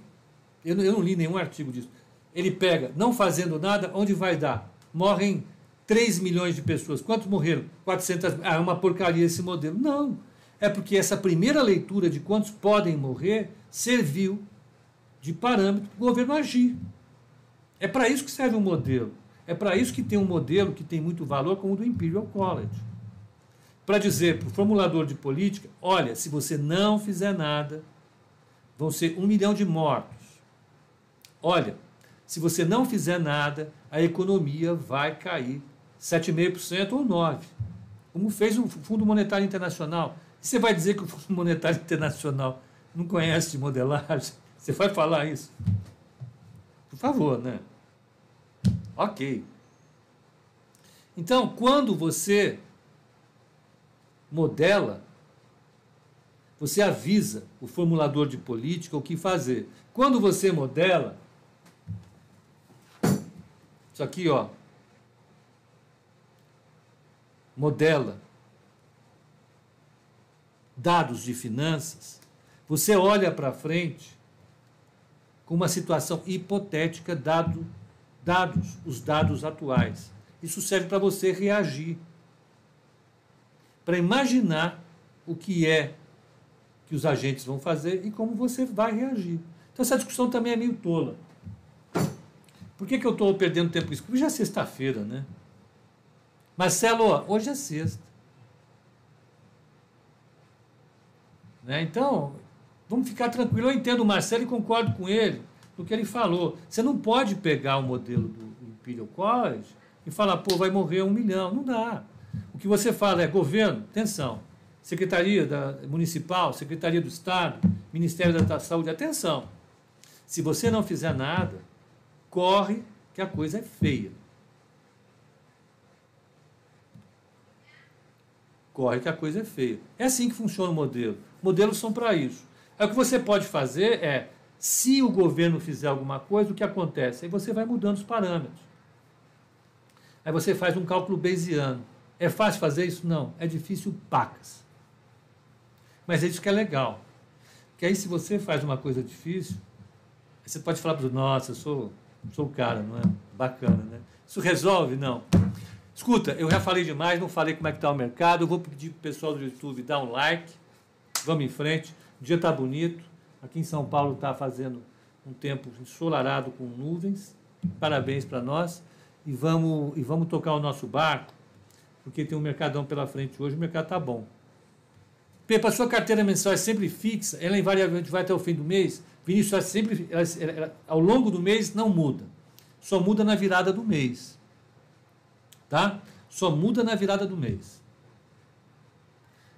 eu não, eu não li nenhum artigo disso. Ele pega, não fazendo nada, onde vai dar? Morrem 3 milhões de pessoas. Quantos morreram? 400 Ah, é uma porcaria esse modelo. Não. É porque essa primeira leitura de quantos podem morrer serviu de parâmetro para o governo agir. É para isso que serve um modelo. É para isso que tem um modelo que tem muito valor, como o do Imperial College. Para dizer para o formulador de política: olha, se você não fizer nada, vão ser um milhão de mortos. Olha, se você não fizer nada, a economia vai cair 7,5% ou 9%, como fez o Fundo Monetário Internacional. E você vai dizer que o Fundo Monetário Internacional não conhece de modelagem? Você vai falar isso? Por favor, né? Ok. Então, quando você modela, você avisa o formulador de política o que fazer. Quando você modela, isso aqui, ó, modela dados de finanças, você olha para frente com uma situação hipotética, dado, dados os dados atuais. Isso serve para você reagir, para imaginar o que é que os agentes vão fazer e como você vai reagir. Então, essa discussão também é meio tola. Por que, que eu estou perdendo tempo com isso? Porque já é sexta-feira, né? Marcelo, hoje é sexta. Né? Então, vamos ficar tranquilo. Eu entendo o Marcelo e concordo com ele no que ele falou. Você não pode pegar o modelo do Imperial College e falar, pô, vai morrer um milhão. Não dá. O que você fala é, governo, atenção, Secretaria da Municipal, Secretaria do Estado, Ministério da Saúde, atenção. Se você não fizer nada, corre que a coisa é feia. Corre que a coisa é feia. É assim que funciona o modelo. Modelos são para isso. Aí o que você pode fazer é, se o governo fizer alguma coisa, o que acontece? Aí você vai mudando os parâmetros. Aí você faz um cálculo bayesiano. É fácil fazer isso? Não. É difícil pacas. Mas é isso que é legal. Porque aí se você faz uma coisa difícil, você pode falar para o nossa, eu sou, sou o cara, não é? Bacana, né? Isso resolve? Não. Escuta, eu já falei demais, não falei como é que está o mercado. Eu vou pedir para o pessoal do YouTube dar um like. Vamos em frente. O dia está bonito. Aqui em São Paulo está fazendo um tempo ensolarado com nuvens. Parabéns para nós. E vamos, e vamos tocar o nosso barco, porque tem um mercadão pela frente hoje. O mercado está bom. Pepa, sua carteira mensal é sempre fixa, ela invariavelmente vai até o fim do mês. Vinícius, ela sempre, ela, ela, ao longo do mês não muda. Só muda na virada do mês. Tá? Só muda na virada do mês.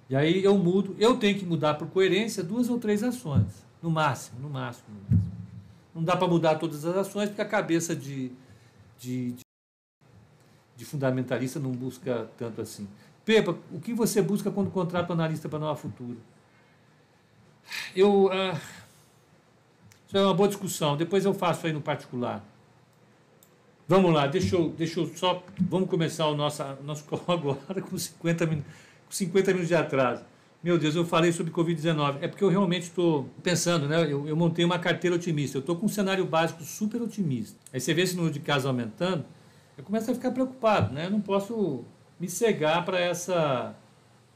E aí eu mudo, eu tenho que mudar por coerência duas ou três ações, no máximo, no máximo. No máximo. Não dá para mudar todas as ações porque a cabeça de, de, de, de, fundamentalista não busca tanto assim. Pepa, o que você busca quando contrata um analista para Nova Futura? Eu. Ah, isso é uma boa discussão. Depois eu faço aí no particular. Vamos lá, deixa eu, deixa eu só. Vamos começar o nosso, nosso call agora com 50 minutos. 50 minutos de atraso. Meu Deus, eu falei sobre Covid-19. É porque eu realmente estou pensando, né? Eu, eu, montei uma carteira otimista. Eu estou com um cenário básico super otimista. Aí você vê esse número de casos aumentando, eu começo a ficar preocupado, né? Eu não posso me cegar para essa,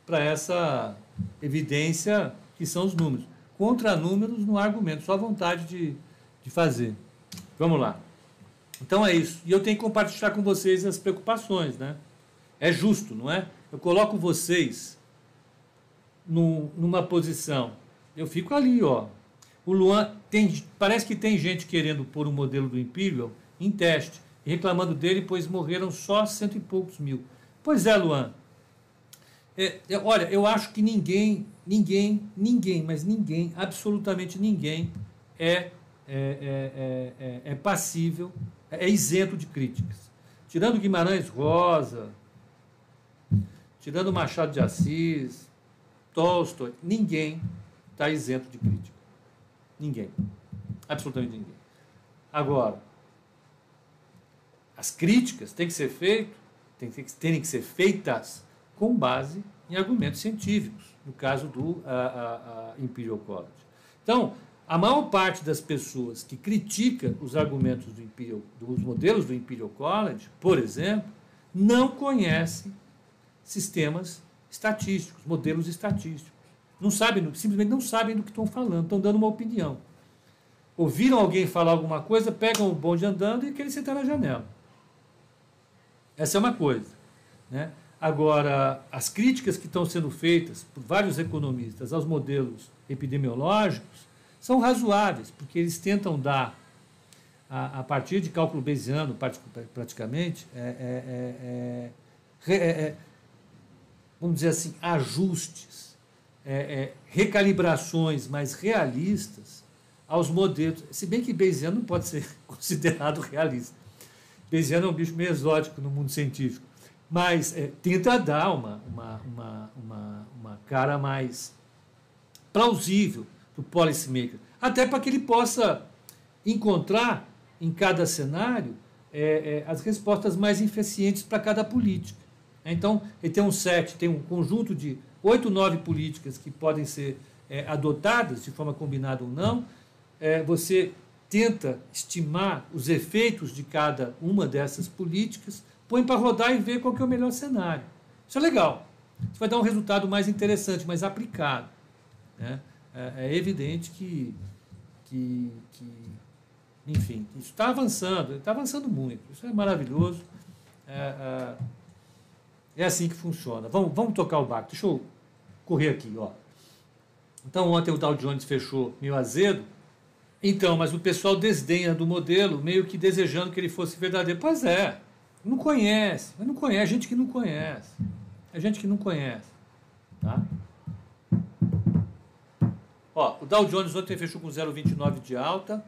para essa evidência que são os números. Contra números não há argumento, só vontade de, de fazer. Vamos lá. Então é isso. E eu tenho que compartilhar com vocês as preocupações, né? É justo, não é? eu coloco vocês no, numa posição, eu fico ali, ó. O Luan tem, parece que tem gente querendo pôr o modelo do Imperial em teste reclamando dele, pois morreram só cento e poucos mil. Pois é, Luan. É, é, olha, eu acho que ninguém, ninguém, ninguém, mas ninguém, absolutamente ninguém é, é, é, é, é passível, é isento de críticas. Tirando Guimarães Rosa, tirando Machado de Assis, Tolstói, ninguém está isento de crítica. Ninguém. Absolutamente ninguém. Agora, as críticas têm que ser feitas que, terem que ser feitas com base em argumentos científicos, no caso do a, a, a Imperial College. Então, a maior parte das pessoas que critica os argumentos do Imperial, dos modelos do Imperial College, por exemplo, não conhece sistemas estatísticos, modelos estatísticos. Não sabem, simplesmente não sabem do que estão falando, estão dando uma opinião. Ouviram alguém falar alguma coisa, pegam o bonde andando e querem sentar na janela. Essa é uma coisa. Né? Agora, as críticas que estão sendo feitas por vários economistas aos modelos epidemiológicos são razoáveis, porque eles tentam dar, a, a partir de cálculo bayesiano, praticamente, é, é, é, é, vamos dizer assim, ajustes, recalibrações mais realistas aos modelos. Se bem que bayesiano não pode ser considerado realista. Bayesiano é um bicho meio exótico no mundo científico, mas tenta dar uma, uma, uma, uma, uma cara mais plausível para o policymaker, até para que ele possa encontrar em cada cenário é, é, as respostas mais eficientes para cada política. Então, ele tem um set, tem um conjunto de oito, nove políticas que podem ser é, adotadas de forma combinada ou não. É, você tenta estimar os efeitos de cada uma dessas políticas, põe para rodar e vê qual é o melhor cenário. Isso é legal. Isso vai dar um resultado mais interessante, mais aplicado. Né? é, é evidente que, que, que, enfim, isso está avançando, está avançando muito. Isso é maravilhoso. É, é, é, assim que funciona. Vamos, vamos tocar o barco. Deixa eu correr aqui. Ó. Então, ontem o Dow Jones fechou meio azedo. Então, mas o pessoal desdenha do modelo, meio que desejando que ele fosse verdadeiro. Pois é, não conhece, não conhece, é gente que não conhece. É gente que não conhece. Tá? Ó, o Dow Jones ontem fechou com 0,29 de alta,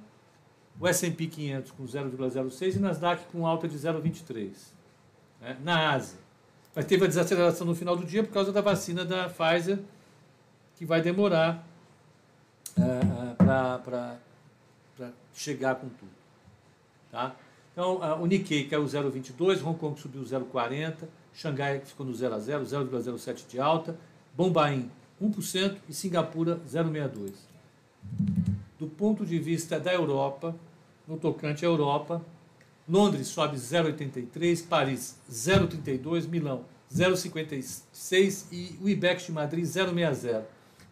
o S&P 500 com 0,06 e Nasdaq com alta de 0,23. Né? Na Ásia. Mas teve a desaceleração no final do dia por causa da vacina da Pfizer, que vai demorar é, é para chegar com tudo. Tá? Então, o Nikkei caiu 0,22, Hong Kong subiu 0,40, Xangai ficou no 0 a 0, 0,07 de alta, Bombaim 1% e Singapura 0,62%. Do ponto de vista da Europa, no tocante à Europa, Londres sobe 0,83%, Paris 0,32%, Milão 0,56% e o IBEX de Madrid 0,60%.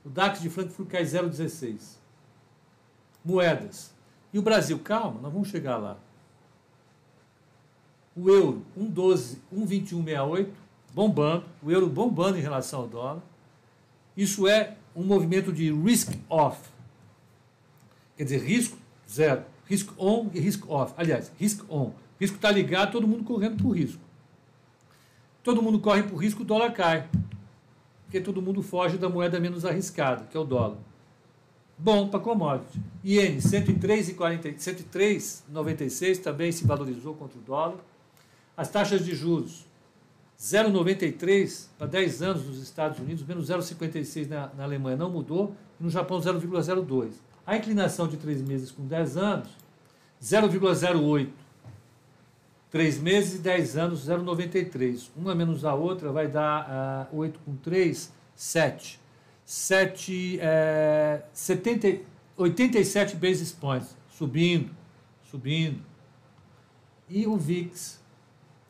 O DAX de Frankfurt cai 0,16%. Moedas. E o Brasil, calma, nós vamos chegar lá. O euro 1,12, 1,2168, bombando, o euro bombando em relação ao dólar. Isso é um movimento de risk off. Quer dizer, risco zero. Risk on e risk off. Aliás, risk on. Risco está ligado, todo mundo correndo por risco. Todo mundo corre por risco, o dólar cai. Porque todo mundo foge da moeda menos arriscada, que é o dólar. Bom para commodity. Iene, 103,96 também se valorizou contra o dólar. As taxas de juros 0,93 para 10 anos nos Estados Unidos, menos 0,56 na, na, Alemanha, não mudou, e no Japão 0,02. A inclinação de 3 meses com 10 anos, 0,08. 3 meses e 10 anos, 0,93. Uma menos a outra vai dar uh, 8 com 3, 7. 7 é, 70, 87 basis points, subindo, subindo. E o VIX,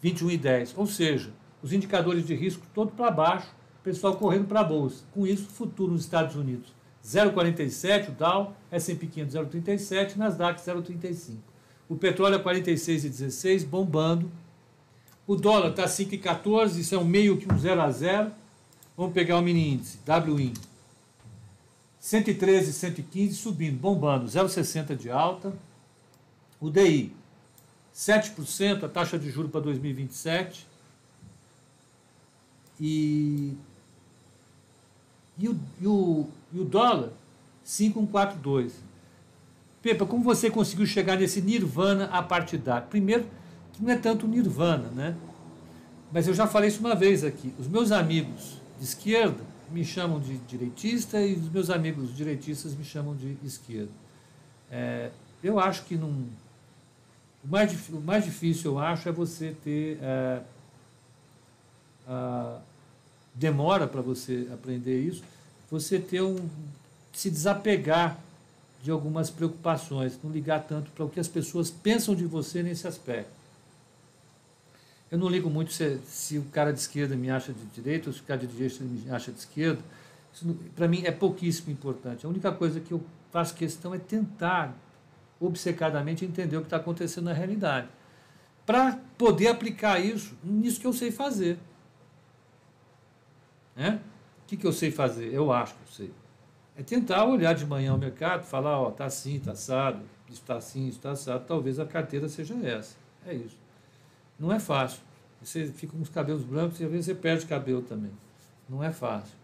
21,10. Ou seja, os indicadores de risco todo para baixo, pessoal correndo para a bolsa. Com isso, futuro nos Estados Unidos 0,47, o Dow, S&P 500 0,37, Nasdaq 0,35. O petróleo é 46,16, bombando. O dólar está 5,14, isso é um meio que um 0 a 0. Vamos pegar o mini índice, WIN. 113, 115, subindo, bombando, 0,60 de alta. O DI, 7%, a taxa de juro para 2027. E, e, o, e, o, e o dólar, 5,142. Pepa, como você conseguiu chegar nesse nirvana apartidário? Primeiro, que não é tanto nirvana, né? Mas eu já falei isso uma vez aqui. Os meus amigos de esquerda me chamam de direitista e os meus amigos direitistas me chamam de esquerda. É, eu acho que não. O mais, o mais difícil, eu acho, é você ter. É, demora para você aprender isso, você ter um se desapegar de algumas preocupações, não ligar tanto para o que as pessoas pensam de você nesse aspecto. Eu não ligo muito se, se o cara de esquerda me acha de direita ou se o cara de direita me acha de esquerda. Para mim é pouquíssimo importante. A única coisa que eu faço questão é tentar obcecadamente entender o que está acontecendo na realidade. Para poder aplicar isso nisso que eu sei fazer. Né? O que, que eu sei fazer? Eu acho que eu sei. É tentar olhar de manhã o mercado, falar, ó, tá assim, tá assado, está assim, está assado, talvez a carteira seja essa. É isso. Não é fácil. Você fica com os cabelos brancos e às vezes você perde cabelo também. Não é fácil.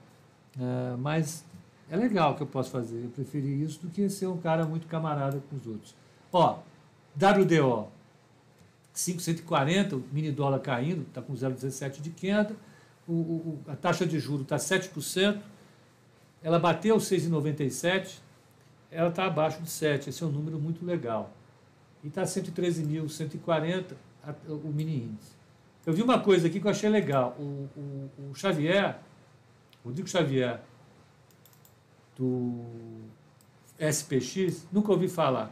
É, mas é legal que eu posso fazer. Eu preferi isso do que ser um cara muito camarada com os outros. Ó, WDO, 540, o mini dólar caindo, está com 0,17 de queda. O, o, a taxa de juros está 7%. Ela bateu 6,97, ela está abaixo de 7. Esse é um número muito legal. E está 113.140 o mini índice. Eu vi uma coisa aqui que eu achei legal. O, o, o Xavier, Rodrigo Xavier, do SPX, nunca ouvi falar.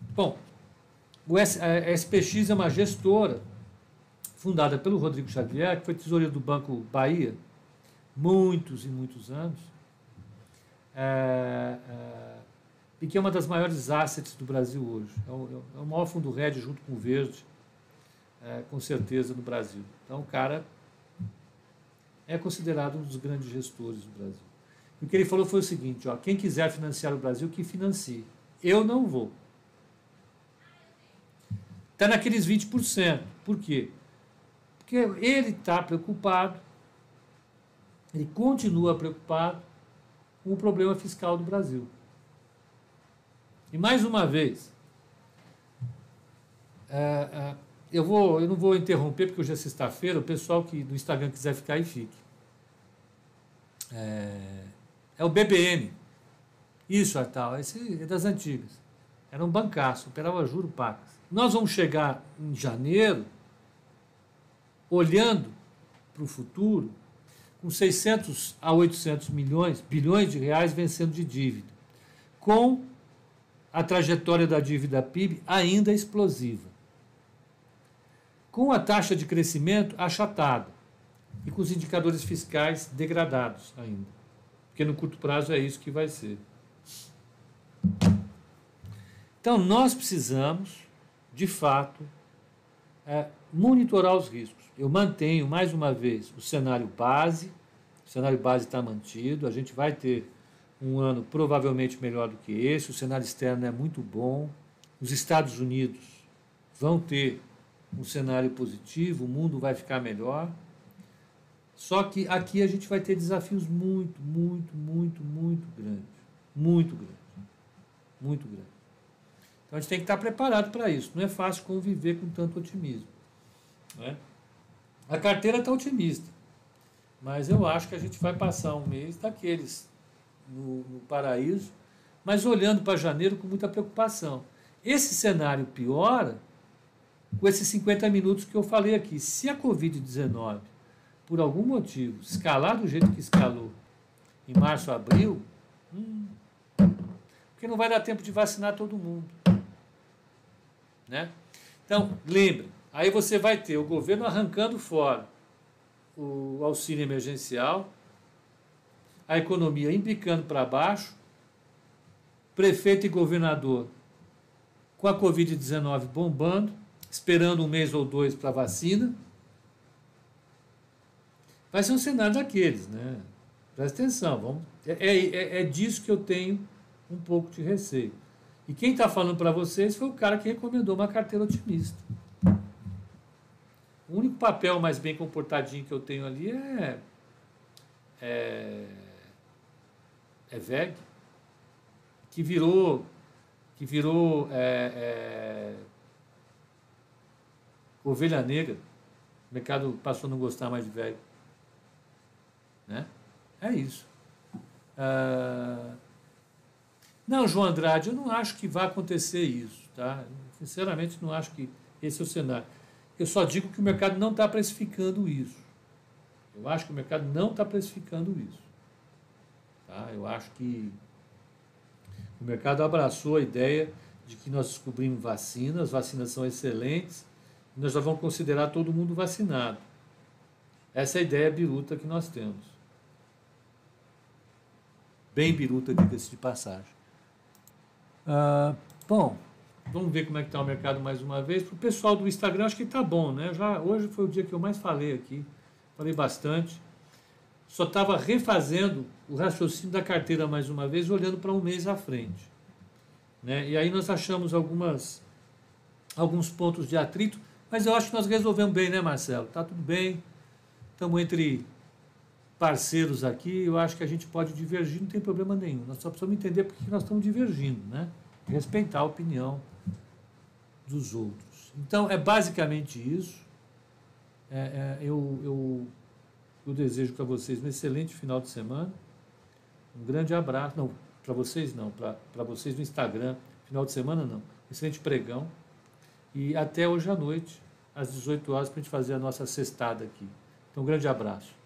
Bom, o S, a SPX é uma gestora fundada pelo Rodrigo Xavier, que foi tesoureiro do Banco Bahia, muitos e muitos anos é, é, e que é uma das maiores assets do Brasil hoje. É o, é o maior fundo RED junto com o Verde, é, com certeza, no Brasil. Então, o cara é considerado um dos grandes gestores do Brasil. E o que ele falou foi o seguinte: ó, quem quiser financiar o Brasil, que financie. Eu não vou. Está naqueles 20%. Por quê? Porque ele está preocupado, ele continua preocupado com o problema fiscal do Brasil. E mais uma vez, é, é, eu, vou, eu não vou interromper, porque hoje é sexta-feira, o pessoal que no Instagram quiser ficar aí, fique. É, é o BBN. Isso, Artal, esse é das antigas. Era um bancaço, operava juro pacas. Nós vamos chegar em janeiro, olhando para o futuro, com 600 a 800 milhões, bilhões de reais vencendo de dívida, com a trajetória da dívida PIB ainda explosiva, com a taxa de crescimento achatada e com os indicadores fiscais degradados ainda, porque no curto prazo é isso que vai ser. Então, nós precisamos, de fato, é, monitorar os riscos. Eu mantenho, mais uma vez, o cenário base. O cenário base está mantido. A gente vai ter um ano provavelmente melhor do que esse. O cenário externo é muito bom. Os Estados Unidos vão ter um cenário positivo, o mundo vai ficar melhor. Só que aqui a gente vai ter desafios muito, muito, muito, muito grandes. Muito grandes. Muito grandes. Então a gente tem que estar preparado para isso. Não é fácil conviver com tanto otimismo. Né? A carteira está otimista, mas eu acho que a gente vai passar um mês daqueles no, no paraíso, mas olhando para janeiro com muita preocupação. Esse cenário piora com esses 50 minutos que eu falei aqui. Se a Covid-19, por algum motivo, escalar do jeito que escalou em março, abril, hum, porque não vai dar tempo de vacinar todo mundo. Né? Então, lembre, Aí você vai ter o governo arrancando fora o auxílio emergencial, a economia embicando para baixo, prefeito e governador com a Covid-19 bombando, esperando um mês ou dois para a vacina. Vai ser um cenário daqueles, né? Presta atenção, vamos. É, é, é disso que eu tenho um pouco de receio. E quem está falando para vocês foi o cara que recomendou uma carteira otimista. O único papel mais bem comportadinho que eu tenho ali é. É, é VEG, que virou. Que virou. É, é, ovelha negra. O mercado passou a não gostar mais de VEG. Né? É isso. Ah, não, João Andrade, eu não acho que vai acontecer isso. Tá? Sinceramente, não acho que esse é o cenário. Eu só digo que o mercado não está precificando isso. Eu acho que o mercado não está precificando isso. Tá? Eu acho que o mercado abraçou a ideia de que nós descobrimos vacinas, as vacinas são excelentes, nós já vamos considerar todo mundo vacinado. Essa é a ideia biruta que nós temos. Bem biruta, diga-se de passagem. Ah, bom, vamos ver como é que está o mercado mais uma vez. Para o pessoal do Instagram, acho que está bom, né? Já, hoje foi o dia que eu mais falei aqui. Falei bastante. Só estava refazendo o raciocínio da carteira mais uma vez, olhando para um mês à frente. Né? E aí nós achamos algumas, alguns pontos de atrito, mas eu acho que nós resolvemos bem, né, Marcelo? Tá tudo bem. Estamos entre parceiros aqui, eu acho que a gente pode divergir, não tem problema nenhum. Nós só precisamos entender por que nós estamos divergindo, né? Respeitar a opinião dos outros. Então, é basicamente isso. É, é, eu, eu, eu desejo para vocês um excelente final de semana. Um grande abraço. Não, para vocês não, para vocês no Instagram. Final de semana não. Um excelente pregão. E até hoje à noite, às 18 horas, para a gente fazer a nossa cestada aqui. Então, um grande abraço.